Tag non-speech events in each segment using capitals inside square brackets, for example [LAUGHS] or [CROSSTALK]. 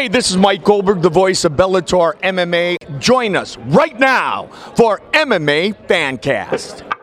Hey, this is Mike Goldberg, the voice of Bellator MMA. Join us right now for MMA Fancast.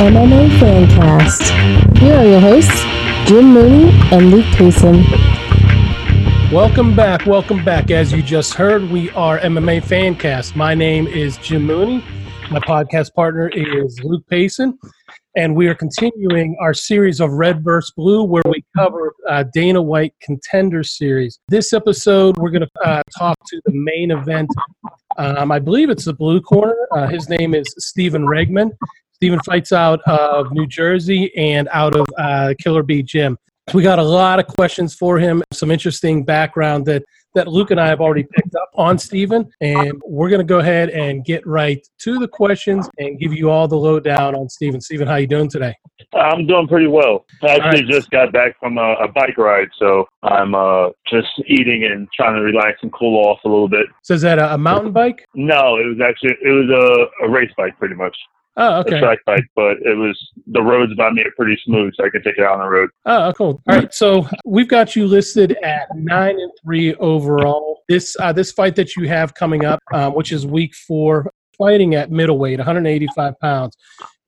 MMA Fancast. Here are your hosts, Jim Mooney and Luke Payson. Welcome back. Welcome back. As you just heard, we are MMA Fancast. My name is Jim Mooney. My podcast partner is Luke Payson. And we are continuing our series of Red vs. Blue, where we cover uh, Dana White Contender Series. This episode, we're going to uh, talk to the main event. Um, I believe it's the blue corner. Uh, his name is Stephen Regman. Stephen fights out of New Jersey and out of uh, Killer Bee Gym. We got a lot of questions for him, some interesting background that, that Luke and I have already picked up on Stephen. And we're going to go ahead and get right to the questions and give you all the lowdown on Stephen. Stephen, how you doing today? I'm doing pretty well. I actually right. just got back from a, a bike ride, so I'm uh, just eating and trying to relax and cool off a little bit. So is that a, a mountain bike? No, it was actually it was a, a race bike, pretty much Oh, a okay. track bike, but it was the roads by me are pretty smooth, so I can take it out on the road. Oh, cool. All right, so we've got you listed at nine and three overall. This uh, this fight that you have coming up, um, which is week four, fighting at middleweight, 185 pounds.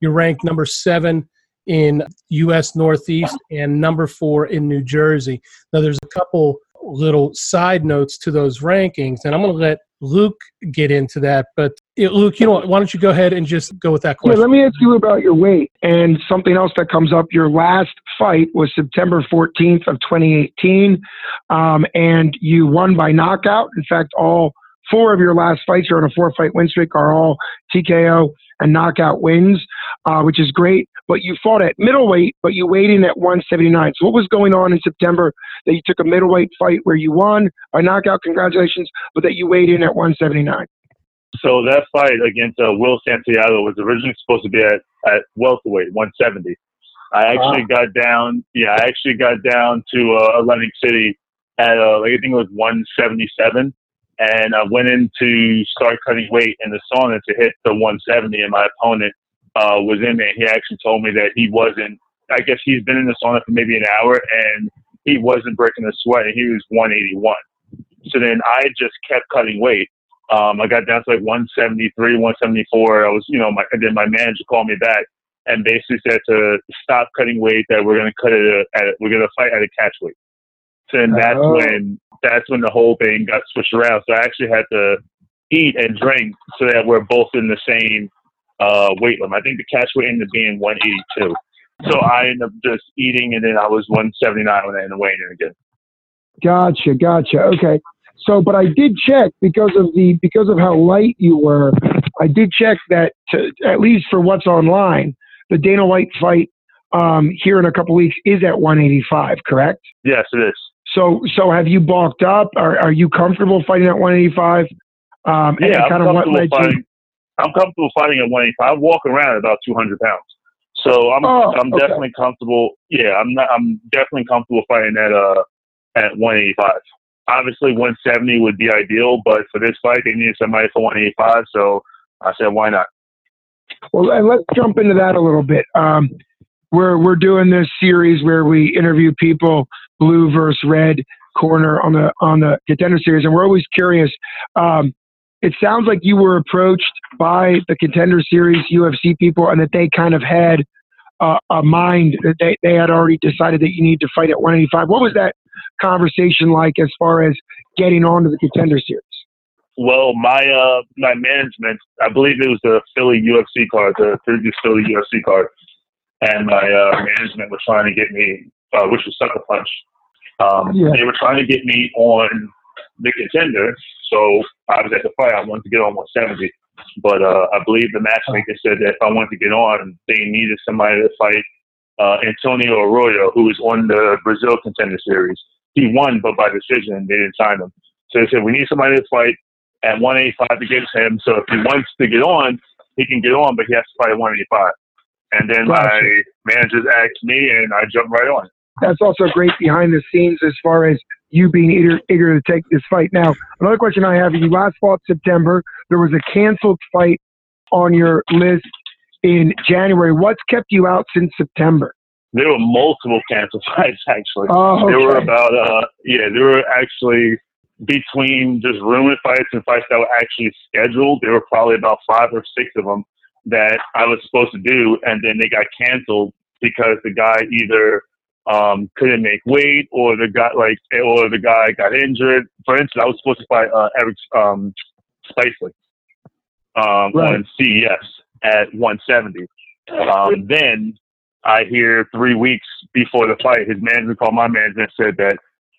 You're ranked number seven in U.S. Northeast and number four in New Jersey. Now, there's a couple little side notes to those rankings, and I'm going to let Luke get into that. But Luke, you know what? Why don't you go ahead and just go with that question? Yeah, let me ask you about your weight and something else that comes up. Your last fight was September 14th of 2018, um, and you won by knockout. In fact, all four of your last fights, you're on a four-fight win streak, are all TKO and knockout wins, uh, which is great. But you fought at middleweight, but you weighed in at 179. So what was going on in September that you took a middleweight fight where you won by knockout? Congratulations, but that you weighed in at 179. So that fight against uh, Will Santiago was originally supposed to be at, at welterweight, 170. I actually got down, yeah, I actually got down to uh, Atlantic City at, uh, like, I think it was 177. And I went in to start cutting weight in the sauna to hit the 170, and my opponent uh, was in there. He actually told me that he wasn't, I guess he's been in the sauna for maybe an hour, and he wasn't breaking a sweat, and he was 181. So then I just kept cutting weight. Um, I got down to like 173, 174. I was, you know, my, and then my manager called me back and basically said to stop cutting weight, that we're going to cut it at, we're going to fight at a catch weight. So then that's Oh. when, that's when the whole thing got switched around. So I actually had to eat and drink so that we're both in the same uh, weight limit. I think the catch weight ended up being 182. So I ended up just eating and then I was 179 when I ended up weighing in again. Gotcha, gotcha. Okay. So, but I did check because of the because of how light you were. I did check that to, at least for what's online, the Dana White fight um, here in a couple weeks is at 185. Correct. Yes, it is. So, so have you bulked up? Are are you comfortable fighting at 185? Um, Yeah, I'm kind of what comfortable led fighting. you? I'm comfortable fighting at 185. I walk around at about 200 pounds, so I'm Oh, I'm okay. definitely comfortable. Yeah, I'm not. I'm definitely comfortable fighting at uh at 185. Obviously, 170 would be ideal, but for this fight, they needed somebody for 185. So I said, why not? Well, and let's jump into that a little bit. Um, we're we're doing this series where we interview people, blue versus red corner on the on the contender series, and we're always curious. Um, it sounds like you were approached by the contender series UFC people, and that they kind of had uh, a mind that they, they had already decided that you need to fight at 185. What was that conversation like as far as getting onto the contender series? Well, my uh my management, I believe it was the Philly UFC card, the previous Philly UFC card, and my uh, management was trying to get me, uh, which was Sucker Punch. Um, Yeah. They were trying to get me on the contender, so I was at the fight. I wanted to get on 170. But uh, I believe the matchmaker said that if I wanted to get on, they needed somebody to fight uh, Antonio Arroyo, who was on the Brazil Contender Series. He won, but by decision, they didn't sign him. So they said we need somebody to fight at 185 against him. So if he wants to get on, he can get on, but he has to fight at 185. And then Gotcha. my managers asked me, and I jumped right on. That's also great behind the scenes as far as you being eager, eager to take this fight. Now, another question I have: You last fought September. There was a canceled fight on your list in January. What's kept you out since September? There were multiple canceled [LAUGHS] fights actually. Oh, okay. There were about uh yeah, there were actually between just rumored fights and fights that were actually scheduled. There were probably about five or six of them that I was supposed to do, and then they got canceled because the guy either um couldn't make weight or the guy like or the guy got injured. For instance, I was supposed to fight uh, Eric um Spicely um Right. on CES at 170. Um, then I hear three weeks before the fight, his manager called my manager and said that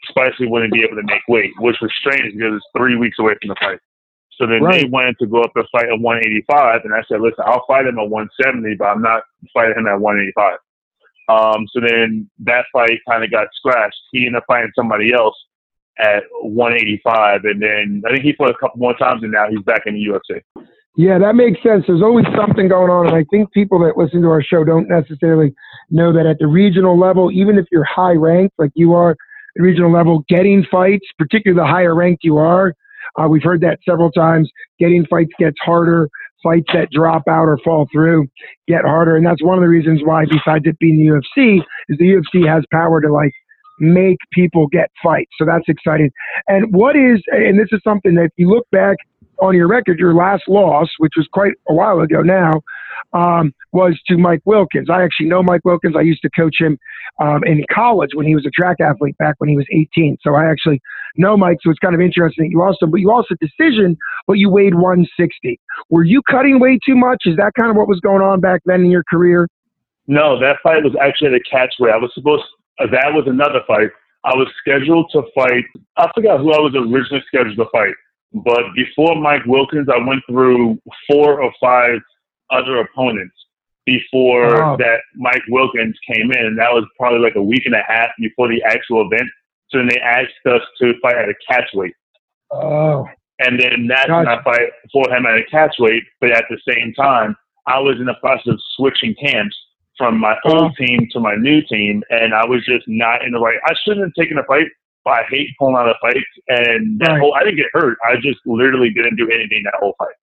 Spicy wouldn't be able to make weight, which was strange because it's three weeks away from the fight. So then they Right. wanted to go up and fight at 185, and I said, "Listen, I'll fight him at 170, but I'm not fighting him at 185." Um, so then that fight kind of got scratched. He ended up fighting somebody else at 185, and then I think he fought a couple more times, and now he's back in the UFC. Yeah, that makes sense. There's always something going on, and I think people that listen to our show don't necessarily know that at the regional level, even if you're high ranked like you are, at the regional level, getting fights, particularly the higher ranked you are, uh, we've heard that several times. Getting fights gets harder. Fights that drop out or fall through get harder, and that's one of the reasons why, besides it being the UFC, is the UFC has power to like make people get fights. So that's exciting. And what is, and this is something that if you look back on your record, your last loss, which was quite a while ago now, um, was to Mike Wilkins. I actually know Mike Wilkins. I used to coach him um, in college when he was a track athlete back when he was 18. So I actually know Mike. So it's kind of interesting. You also, but you also decision, but you weighed 160. Were you cutting way too much? Is that kind of what was going on back then in your career? No, that fight was actually at a catchweight. I was supposed uh, that was another fight. I was scheduled to fight. I forgot who I was originally scheduled to fight, but before Mike Wilkins, I went through four or five other opponents before oh, Wow. that Mike Wilkins came in, and that was probably like a week and a half before the actual event. So then they asked us to fight at a catchweight. Oh, And then that when I fight for him at a catch weight, But at the same time, I was in the process of switching camps from my old Oh. team to my new team, and I was just not in the right. I shouldn't have taken a fight, but I hate pulling out of fights. And that Right. whole, I didn't get hurt. I just literally didn't do anything that whole fight.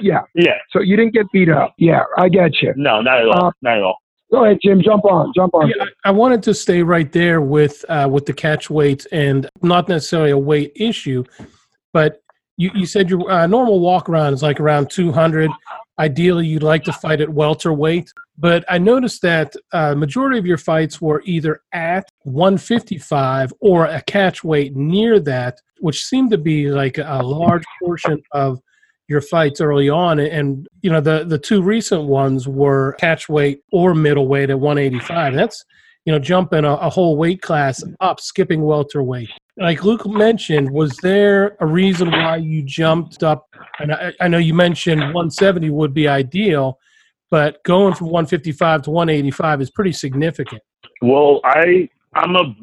yeah. Yeah, So you didn't get beat up. Yeah, I get you. no, not at all. Uh, not at all. Go ahead, Jim. Jump on. Jump on. Yeah, I I wanted to stay right there with uh, with the catch weights and not necessarily a weight issue, but you, you said your uh, normal walk around is like around 200. Ideally, you'd like to fight at welterweight, but I noticed that uh, majority of your fights were either at 155 or a catch weight near that, which seemed to be like a large portion of your fights early on. And you know the the two recent ones were catch weight or middleweight at 185 that's you know jumping a, a whole weight class up skipping welterweight like luke mentioned was there a reason why you jumped up and i, I know you mentioned 170 would be ideal but going from 155 to 185 is pretty significant Well, I I'm a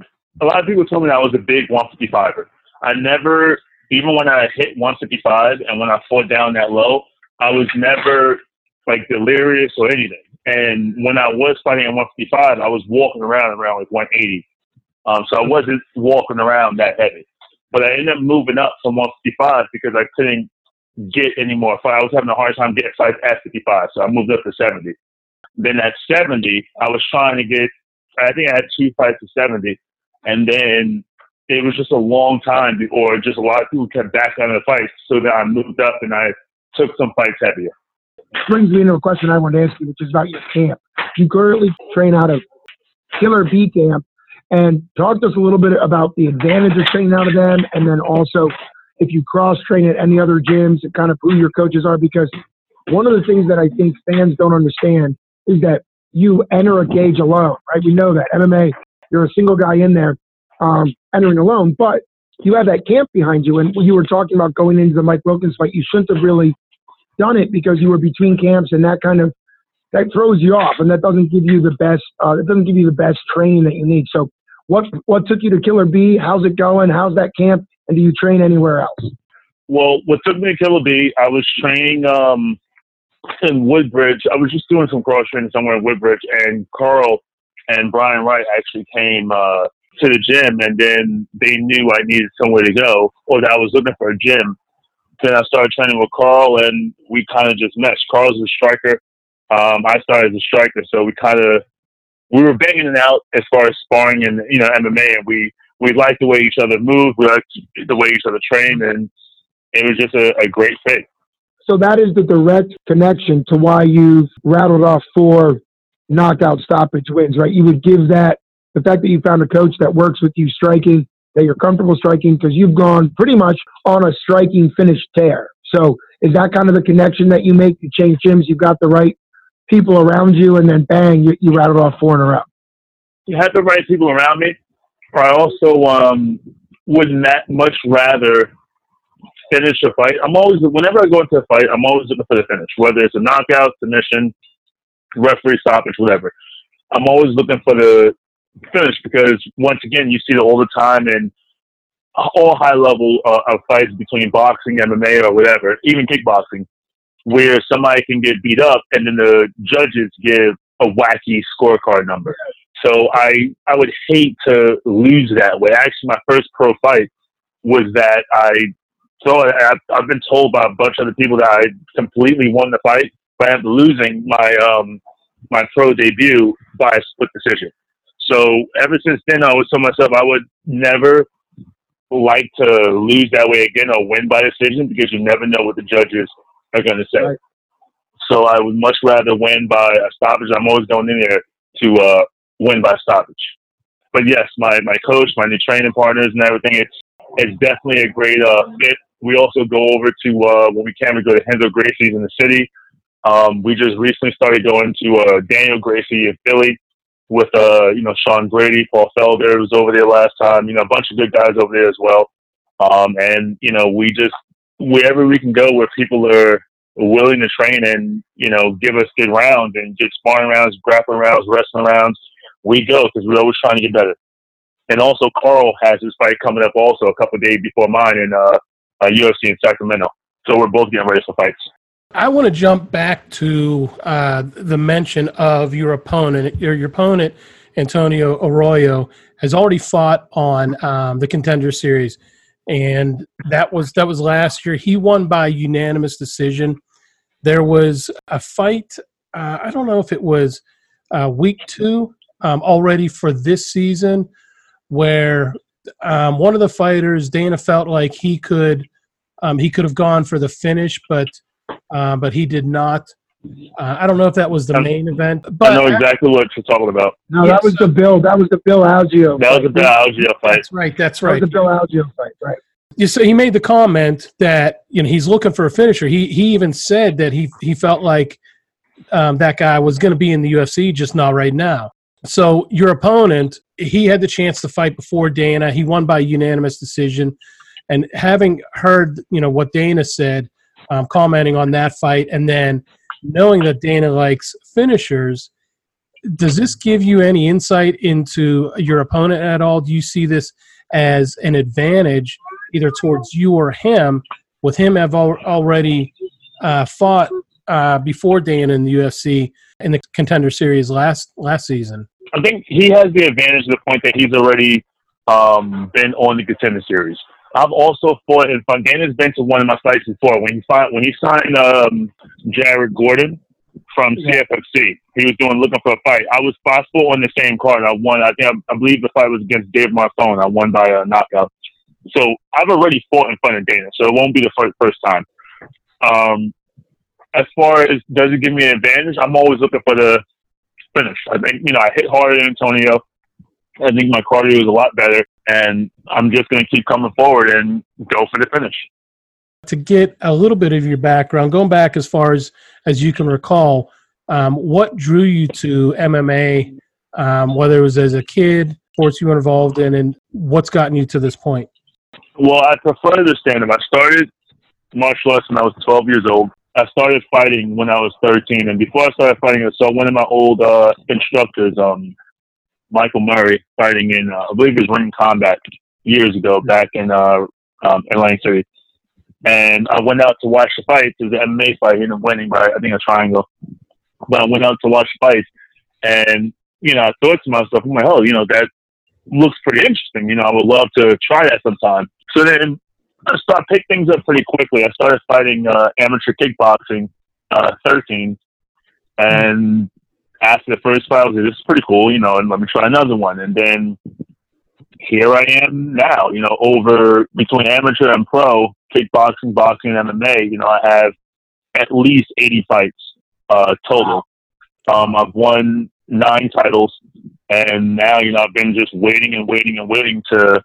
a lot of people told me I was a big 155er. I never even when I hit 155 and when I fought down that low, I was never like delirious or anything. And when I was fighting at 155, I was walking around around like 180. Um, so I wasn't walking around that heavy. But I ended up moving up from 155 because I couldn't get any more fight. I was having a hard time getting fights at 55, so I moved up to 70. Then at 70, I was trying to get. I think I had two fights at 70, and then it was just a long time, before just a lot of people kept back on the fights. So then I moved up and I took some fights heavier. brings me into a question I wanted to ask you, which is about your camp. You currently train out of Killer B Camp, and talk to us a little bit about the advantage of training out of them, and then also if you cross train at any other gyms and kind of who your coaches are. Because one of the things that I think fans don't understand is that you enter a cage alone, right? We know that MMA, you're a single guy in there um, entering alone, but you have that camp behind you. And you were talking about going into the Mike Wilkins fight, you shouldn't have really done it because you were between camps and that kind of that throws you off and that doesn't give you the best uh, it doesn't give you the best training that you need. So what what took you to Killer B? How's it going? How's that camp? And do you train anywhere else? Well, what took me to Killer B, I was training um, in Woodbridge. I was just doing some cross training somewhere in Woodbridge, and Carl and Brian Wright actually came uh, to the gym, and then they knew I needed somewhere to go, or that I was looking for a gym. Then I started training with Carl, and we kind of just meshed. Carl's a striker. Um, I started as a striker, so we kind of we were banging it out as far as sparring and you know MMA, and we we liked the way each other moved, we liked the way each other trained, and it was just a, a great fit. So that is the direct connection to why you've rattled off four knockout stoppage wins, right? You would give that the fact that you found a coach that works with you striking, that you're comfortable striking, because you've gone pretty much on a striking finish tear. So is that kind of the connection that you make? You change gyms, you've got the right people around you, and then bang, you, you rattled off four in a row. You had the right people around me. I also um, would not that much rather finish a fight. I'm always, whenever I go into a fight, I'm always looking for the finish, whether it's a knockout, submission, referee stoppage, whatever. I'm always looking for the finish because once again, you see it all the time in all high level uh, of fights between boxing, MMA, or whatever, even kickboxing, where somebody can get beat up and then the judges give a wacky scorecard number. So I I would hate to lose that way. Actually, my first pro fight was that I so I, I've been told by a bunch of other people that I completely won the fight, but I'm losing my um my pro debut by a split decision. So ever since then, I always told myself I would never like to lose that way again or win by decision because you never know what the judges are going to say. Right. So I would much rather win by a stoppage. I'm always going in there to uh, win by stoppage. But yes, my, my coach, my new training partners, and everything, it's it's definitely a great uh, fit. We also go over to uh, when we can, we go to Renzo Gracie's in the city. Um, we just recently started going to uh, Daniel Gracie in Philly with uh, you know Sean Brady, Paul Felder was over there last time. You know, a bunch of good guys over there as well. Um, and you know, we just wherever we can go where people are willing to train and you know give us good rounds and get sparring rounds, grappling rounds, wrestling rounds, we go because we're always trying to get better. And also, Carl has his fight coming up also a couple days before mine in uh, uh, UFC in Sacramento. So we're both getting ready for fights. I want to jump back to uh, the mention of your opponent. Your, your opponent, Antonio Arroyo, has already fought on um, the Contender Series, and that was that was last year. He won by unanimous decision. There was a fight. Uh, I don't know if it was uh, week two um, already for this season, where um, one of the fighters, Dana, felt like he could um, he could have gone for the finish, but uh, but he did not. Uh, I don't know if that was the main event, but I know exactly what you're talking about. No, Yes. that was the Bill. That was the Bill Algeo. That was a bad Algeo fight. that's right. That's That was right. the Bill Algeo fight, right? You so he made the comment that you know he's looking for a finisher. He he even said that he he felt like um, that guy was going to be in the UFC, just not right now. So your opponent, he had the chance to fight before Dana. He won by unanimous decision, and having heard you know what Dana said, um, commenting on that fight, and then knowing that Dana likes finishers, does this give you any insight into your opponent at all? Do you see this as an advantage either towards you or him, with him have al- already uh, fought uh, before Dana in the UFC in the Contender Series last last season? I think he has the advantage to the point that he's already um, been on the contender series. I've also fought in front. Dana's been to one of my fights before. When he fought, when he signed um, Jared Gordon from CFFC, he was doing looking for a fight. I was possible on the same card. I won. I think I, I believe the fight was against Dave Marfone. I won by a knockout. So I've already fought in front of Dana, so it won't be the first first time. Um, as far as does it give me an advantage, I'm always looking for the finish. I think you know I hit harder than Antonio. I think my cardio is a lot better, and I'm just going to keep coming forward and go for the finish. To get a little bit of your background, going back as far as as you can recall, um, what drew you to MMA? Um, whether it was as a kid, sports you were involved in, and what's gotten you to this point? Well, I prefer the stand up. I started martial arts when I was 12 years old. I started fighting when I was 13, and before I started fighting, I saw one of my old uh, instructors, um, Michael Murray, fighting in uh, I believe it was Ring Combat years ago back in uh, um, Atlantic City. And I went out to watch the fight. It was an MMA fight. He ended up winning by I think a triangle. But I went out to watch the fight, and you know I thought to myself, "I'm like, oh, you know that looks pretty interesting. You know, I would love to try that sometime." So then I started pick things up pretty quickly. I started fighting uh, amateur kickboxing, uh, 13, and after the first fight, I was like, "This is pretty cool," you know, and let me try another one. And then here I am now, you know, over between amateur and pro kickboxing, boxing, and MMA. You know, I have at least 80 fights uh, total. Um, I've won nine titles, and now you know I've been just waiting and waiting and waiting to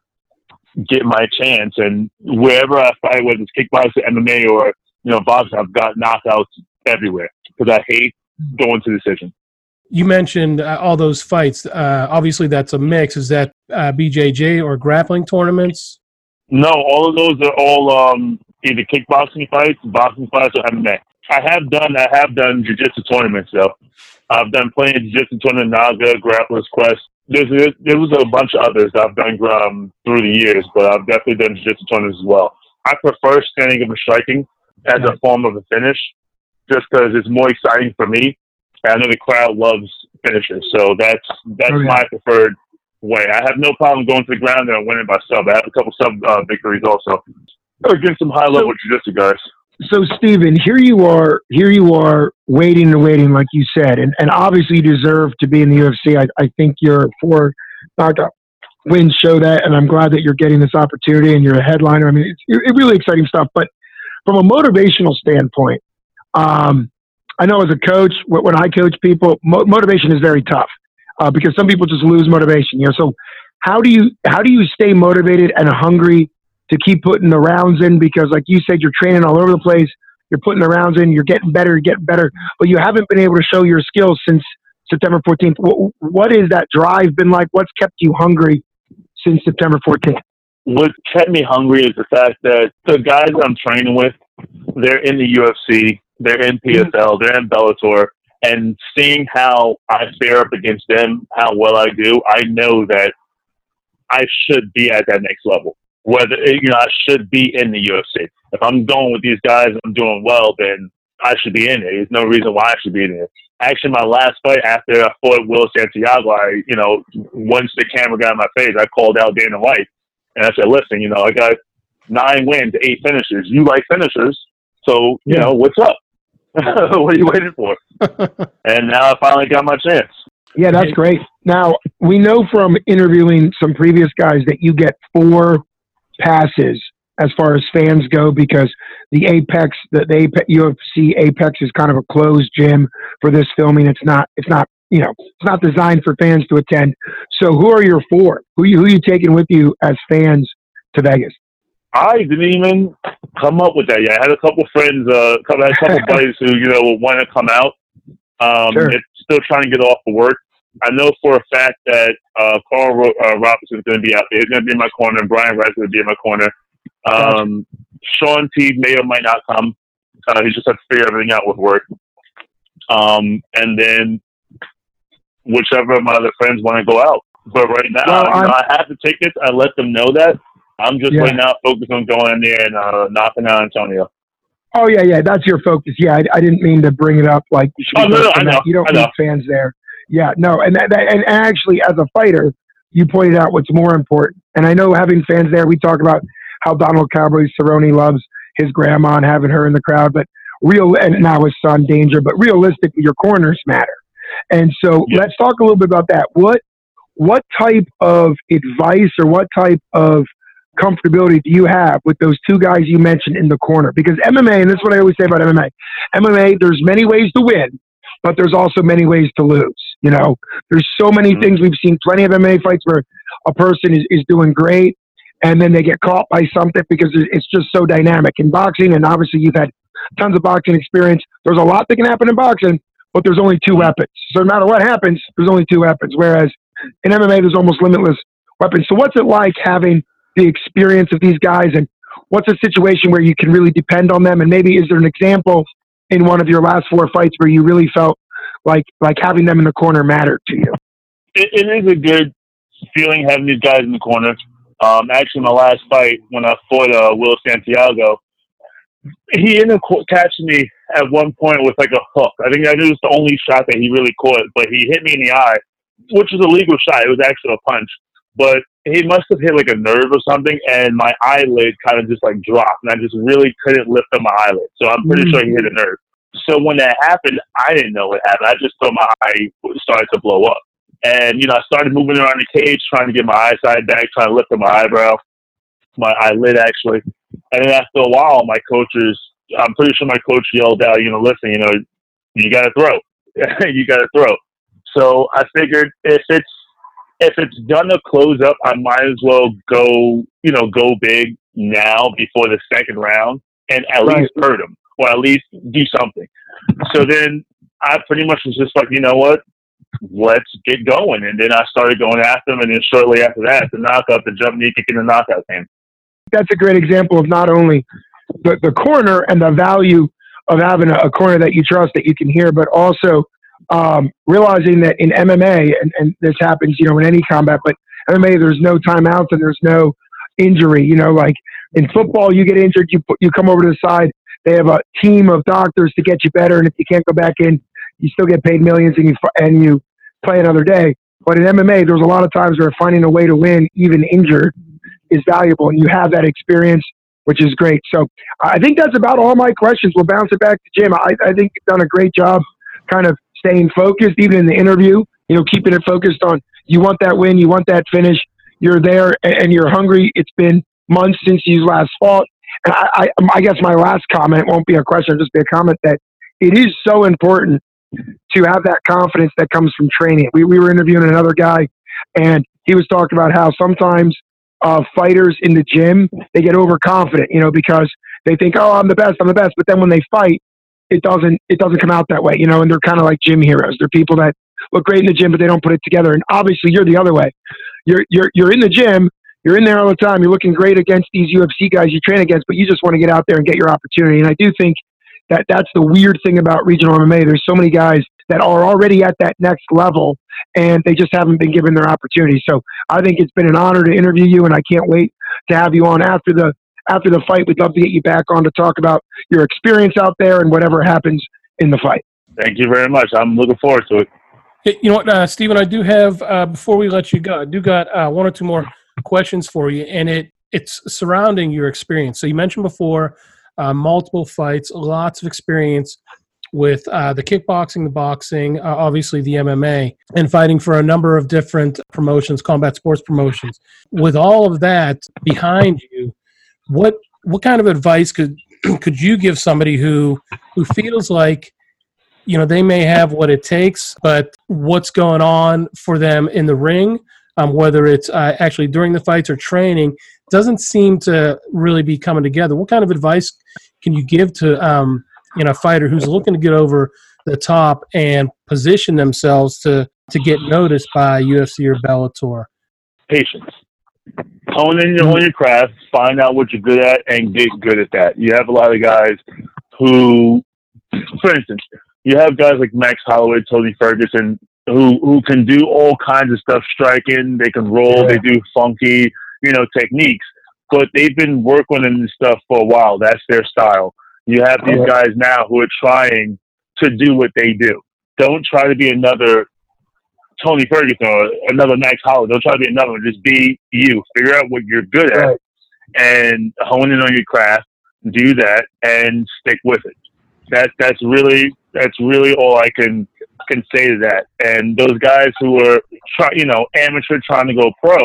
get my chance. And wherever I fight, whether it's kickboxing, MMA, or you know boxing, I've got knockouts everywhere because I hate going to decision. You mentioned uh, all those fights. Uh, obviously, that's a mix. Is that uh, BJJ or grappling tournaments? No, all of those are all um, either kickboxing fights, boxing fights, or MMA. I have done I have done jiu-jitsu tournaments though. I've done plenty of jiu-jitsu tournament, Naga, Grapplers Quest. There's, there's there was a bunch of others I've done um, through the years, but I've definitely done jiu-jitsu tournaments as well. I prefer standing up and striking as a form of a finish, just because it's more exciting for me. I know the crowd loves finishes, so that's that's Oh, yeah. my preferred way. I have no problem going to the ground and winning by sub. I have a couple sub uh, victories also against some high level jiu-jitsu guys. So, Stephen, here you are. Here you are, waiting and waiting, like you said, and, and obviously you deserve to be in the UFC. I, I think your four knockout wins show that, and I'm glad that you're getting this opportunity and you're a headliner. I mean, it's, it's really exciting stuff. But from a motivational standpoint, um, I know as a coach, when I coach people, mo- motivation is very tough uh, because some people just lose motivation. You know, so how do you how do you stay motivated and hungry to keep putting the rounds in? Because, like you said, you're training all over the place. You're putting the rounds in. You're getting better. You're getting better, but you haven't been able to show your skills since September 14th. What, that drive been like? What's kept you hungry since September 14th? what kept me hungry is the fact that the guys I'm training with, they're in the UFC, they're in PFL, they're in Bellator, and seeing how I fare up against them, how well I do, I know that I should be at that next level. Whether eh, you know, I should be in the UFC. If I'm going with these guys and I'm doing well, then I should be in it. There's no reason why I should be in it. Actually, my last fight after I fought Will Santiago, I, you know, once the camera got in my face, I called out Dana White. And I said, listen, you know, I got nine wins, eight finishers. You like finishers, so you know what's up. [LAUGHS] what are you waiting for? [LAUGHS] and now I finally got my chance. Yeah, that's great. Now, we know from interviewing some previous guys that you get four passes as far as fans go because the Apex, the, the Apex, UFC Apex is kind of a closed gym for this filming. It's not, it's not, you know, it's not designed for fans to attend. So, who are your four? Who you, who you taking with you as fans to Vegas? I didn't even come up with that yet. I had a couple friends, uh, couple, I had a couple [LAUGHS] buddies who you know want to come out. Um, Sure. They're still trying to get off of work. I know for a fact that uh, Carl Ro- uh, Robinson is going to be out there. He's going to be in my corner, and Brian Rice is going to be in my corner. Um, Sean T may or might not come. Uh, he just has to figure everything out with work. Um, and then whichever of my other friends want to go out. But right now, Well, you know, I have the tickets. I let them know that. I'm just Yeah. right now focused on going in there and uh, knocking out Antonio. Oh yeah, yeah, that's your focus. Yeah, I, I didn't mean to bring it up like you. Oh, no, no, I know, You don't I know. need fans there. Yeah, no, and that, that, and actually, as a fighter, you pointed out what's more important. And I know having fans there. We talk about how Donald Cowboy Cerrone loves his grandma and having her in the crowd, but real and now his son Danger. But realistically, your corners matter. And so Yeah. let's talk a little bit about that. What what type of advice or what type of comfortability do you have with those two guys you mentioned in the corner? Because MMA, and this is what I always say about MMA, MMA, there's many ways to win, but there's also many ways to lose. You know, there's so many Mhm. things we've seen plenty of MMA fights where a person is, is doing great and then they get caught by something because it's just so dynamic in boxing. And obviously, you've had tons of boxing experience. There's a lot that can happen in boxing, but there's only two weapons. So no matter what happens, there's only two weapons. Whereas in MMA, there's almost limitless weapons. So what's it like having the experience of these guys, and what's a situation where you can really depend on them? And maybe is there an example in one of your last four fights where you really felt like like having them in the corner mattered to you? It, it is a good feeling having these guys in the corner. Um, actually, my last fight when I fought uh, Will Santiago, he ended up catching me at one point with like a hook. I think that was the only shot that he really caught, but he hit me in the eye, which was a legal shot. It was actually a punch, but he must have hit like a nerve or something, and my eyelid kind of just like dropped, and I just really couldn't lift up my eyelid. So I'm pretty sure he hit a mm. nerve. So when that happened, I didn't know what happened. I just thought my eye started to blow up. And, you know, I started moving around the cage, trying to get my eyesight back, trying to lift up my eyebrow, my eyelid actually. And then after a while, my coaches, I'm pretty sure my coach yelled out, you know, listen, you know, you got to throw. [LAUGHS] you got to throw. So I figured if it's, if it's gonna close up, I might as well go, you know, go big now before the second round and at Right. least hurt him or at least do something. So then I pretty much was just like, you know what, let's get going. And then I started going after him, and then shortly after that, the knockout, the jump knee kick, and the knockout came. That's a great example of not only the, the corner and the value of having a, a corner that you trust that you can hear, but also um, realizing that in MMA, and, and this happens, you know, in any combat, but MMA, there's no timeouts and there's no injury. You know, like in football, you get injured, you you come over to the side. They have a team of doctors to get you better, and if you can't go back in, you still get paid millions, and you and you play another day. But in MMA, there's a lot of times where finding a way to win, even injured, is valuable, and you have that experience, which is great. So I think that's about all my questions. We'll bounce it back to Jim. I, I think you've done a great job, kind of staying focused, even in the interview. You know, keeping it focused on you want that win, you want that finish. You're there and you're hungry. It's been months since you last fought. And I, I, I guess my last comment won't be a question, just be a comment that it is so important to have that confidence that comes from training. We, we were interviewing another guy, and he was talking about how sometimes uh, fighters in the gym they get overconfident, you know, because they think, "Oh, I'm the best, I'm the best," but then when they fight, it doesn't it doesn't come out that way, you know. And they're kind of like gym heroes. They're people that look great in the gym, but they don't put it together. And obviously, you're the other way. You're you're you're in the gym. You're in there all the time. You're looking great against these UFC guys you train against, but you just want to get out there and get your opportunity. And I do think that that's the weird thing about regional MMA. There's so many guys that are already at that next level and they just haven't been given their opportunity. So I think it's been an honor to interview you and I can't wait to have you on after the after the fight. We'd love to get you back on to talk about your experience out there and whatever happens in the fight. Thank you very much. I'm looking forward to it. Hey, You know what, uh, Stephen? I do have uh, before we let you go. I do got uh, one or two more questions for you, and it it's surrounding your experience. So you mentioned before uh, multiple fights, lots of experience with uh, the kickboxing, the boxing, uh, obviously the MMA, and fighting for a number of different promotions, combat sports promotions. With all of that behind you, what what kind of advice could [CLEARS THROAT] could you give somebody who who feels like you know they may have what it takes but what's going on for them in the ring um, whether it's uh, actually during the fights or training doesn't seem to really be coming together what kind of advice can you give to um, you know a fighter who's looking to get over the top and position themselves to to get noticed by UFC or Bellator Patience. Hone in on your craft, find out what you're good at, and get good at that. You have a lot of guys who, for instance, you have guys like Max Holloway, Tony Ferguson, who who can do all kinds of stuff, striking. They can roll. They do funky, you know, techniques. But they've been working on this stuff for a while. That's their style. You have these guys now who are trying to do what they do. Don't try to be another Tony Ferguson or another Max Holloway. Don't try to be another one. Just be you. Figure out what you're good at Right. and hone in on your craft. Do that and stick with it. That that's really that's really all I can can say to that. And those guys who are try, you know amateur trying to go pro,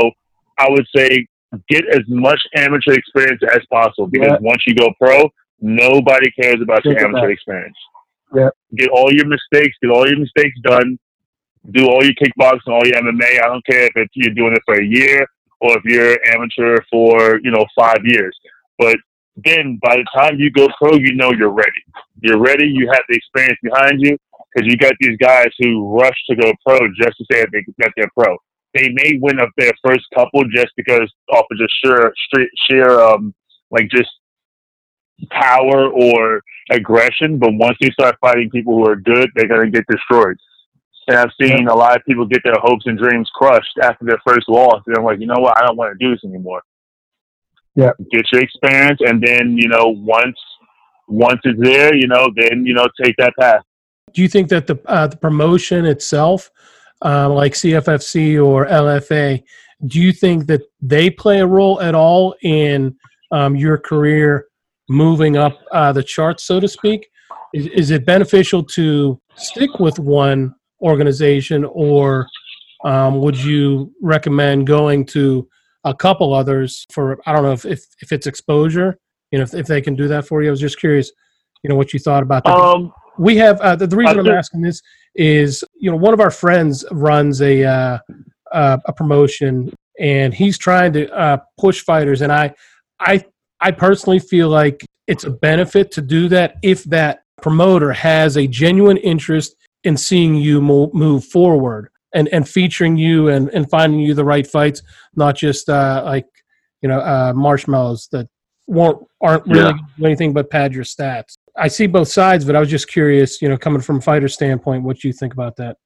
I would say get as much amateur experience as possible because Yeah. once you go pro, nobody cares about your amateur about experience. Yeah. Get all your mistakes. Get all your mistakes done do all your kickboxing, all your MMA. I don't care if you're doing it for a year or if you're amateur for you know five years. But then by the time you go pro, you know you're ready. You're ready. You have the experience behind you because you got these guys who rush to go pro just to say that, they, that they're pro. They may win up their first couple just because off of just sheer sheer um like just power or aggression, but once you start fighting people who are good, they're gonna get destroyed. And I've seen a lot of people get their hopes and dreams crushed after their first loss. And I'm like, you know what? I don't want to do this anymore. Yeah. Get your experience, and then you know, once once it's there, you know, then you know, take that path. Do you think that the uh, the promotion itself, uh, like CFFC or LFA, do you think that they play a role at all in um, your career moving up uh, the charts, so to speak? Is, is it beneficial to stick with one organization, or um, would you recommend going to a couple others for? I don't know if if, if it's exposure, you know, if, if they can do that for you. I was just curious, you know, what you thought about that. Um, we have uh, the, the reason I I'm asking this is you know one of our friends runs a uh, uh, a promotion and he's trying to uh, push fighters and I I I personally feel like it's a benefit to do that if that promoter has a genuine interest in seeing you move forward and and featuring you and and finding you the right fights not just uh, like you know uh, marshmallows that won't aren't really Yeah. do anything but pad your stats. I see both sides, but I was just curious, you know, coming from a fighter standpoint, what you think about that.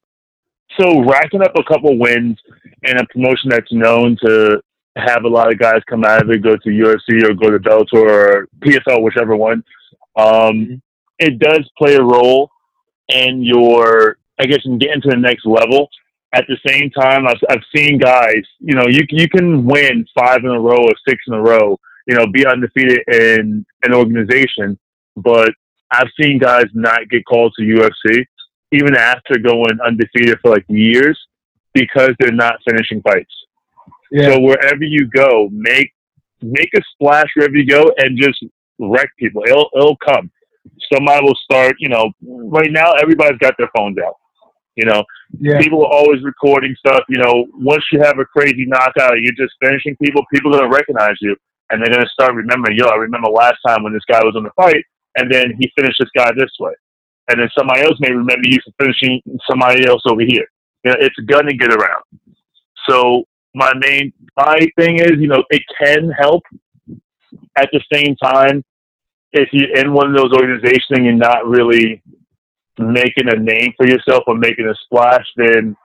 so racking up a couple wins in a promotion that's known to have a lot of guys come out of it, go to UFC or go to Bellator or PFL, whichever one. Um, it does play a role in your, I guess, in getting to the next level. At the same time, I've, I've seen guys, you know, you you can win five in a row or six in a row, you know, be undefeated in an organization, but I've seen guys not get called to UFC even after going undefeated for like years because they're not finishing fights. Yeah. So wherever you go, make make a splash wherever you go and just wreck people. It'll it'll come. Somebody will start, you know, right now everybody's got their phones out. You know, Yeah. people are always recording stuff. You know, once you have a crazy knockout, you're just finishing people. People are gonna recognize you, and they're gonna start remembering. Yo, I remember last time when this guy was in the fight, and then he finished this guy this way, and then somebody else may remember you for finishing somebody else over here. You know, it's gonna get around. So my main my thing is, you know, it can help. At the same time, if you're in one of those organizations and you're not really making a name for yourself or making a splash, then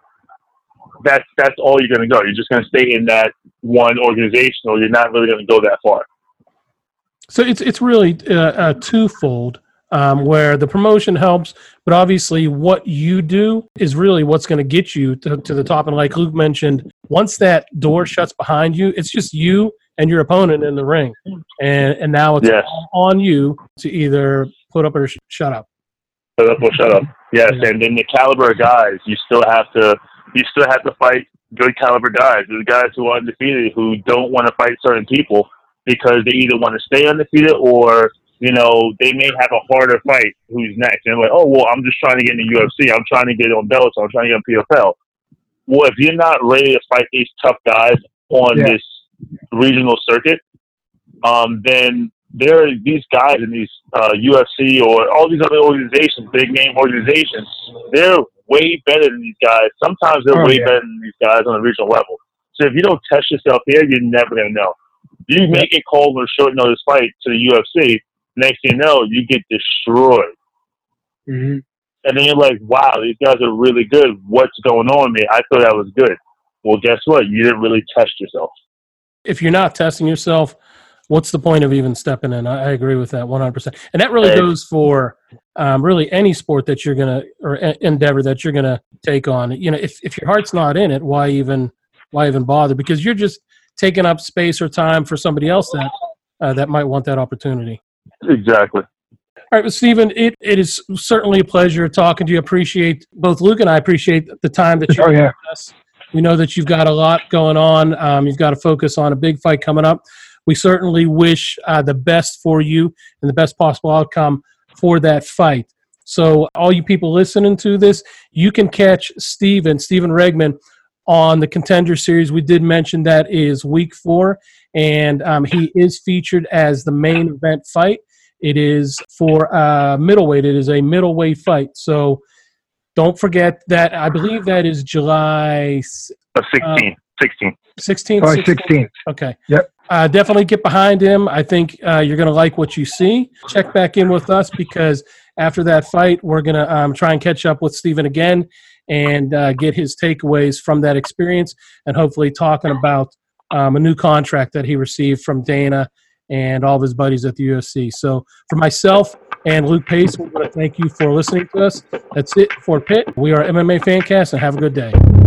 that's that's all you're going to go. You're just going to stay in that one organization, or you're not really going to go that far. So it's it's really uh, uh, twofold, um, where the promotion helps, but obviously what you do is really what's going to get you to, to the top. And like Luke mentioned, once that door shuts behind you, it's just you and your opponent in the ring, and and now it's Yes. all on you to either put up or sh- shut up. Shut up or shut up. Yes, Yeah. and in the caliber of guys, you still have to you still have to fight good caliber guys. There's guys who are undefeated who don't want to fight certain people because they either want to stay undefeated or you know they may have a harder fight. Who's next? And they're like, oh well, I'm just trying to get in the UFC. I'm trying to get on Bellator. I'm trying to get on PFL. Well, if you're not ready to fight these tough guys on Yeah. this regional circuit, um, then there are these guys in these uh, UFC or all these other organizations, big name organizations. They're way better than these guys. Sometimes they're Oh, way yeah. better than these guys on a regional level. So if you don't test yourself here, you're never gonna know. You make it called on a short notice fight to the UFC. Next thing you know, you get destroyed. hmm And then you're like, wow, these guys are really good. What's going on with me? I thought I was good. Well, guess what? You didn't really test yourself. If you're not testing yourself, what's the point of even stepping in? I, I agree with that 100%. And that really Right. goes for um, really any sport that you're going to, or e- endeavor that you're going to take on. You know, if, if your heart's not in it, why even, why even bother? Because you're just taking up space or time for somebody else that, uh, that might want that opportunity. Exactly. All right, well, Stephen, it, it is certainly a pleasure talking to you. Appreciate both Luke and I appreciate the time that you Oh yeah. us. We know that you've got a lot going on. Um, you've got to focus on a big fight coming up. We certainly wish uh, the best for you and the best possible outcome for that fight. So, all you people listening to this, you can catch Steven, Steven Regman, on the Contender Series. We did mention that is week four, and um, he is featured as the main event fight. It is for uh, middleweight. It is a middleweight fight. So, don't forget that. I believe that is July Uh, 16. 16. 16th. July 16th? 16th. Okay. Yep. uh, definitely get behind him. I think uh, you're going to like what you see. Check back in with us because after that fight, we're going to um, try and catch up with Steven again and uh, get his takeaways from that experience and hopefully talking about um, a new contract that he received from Dana and all of his buddies at the UFC. So for myself and Luke Pace, we want to thank you for listening to us. That's it for Pitt. We are MMA Fancast and have a good day.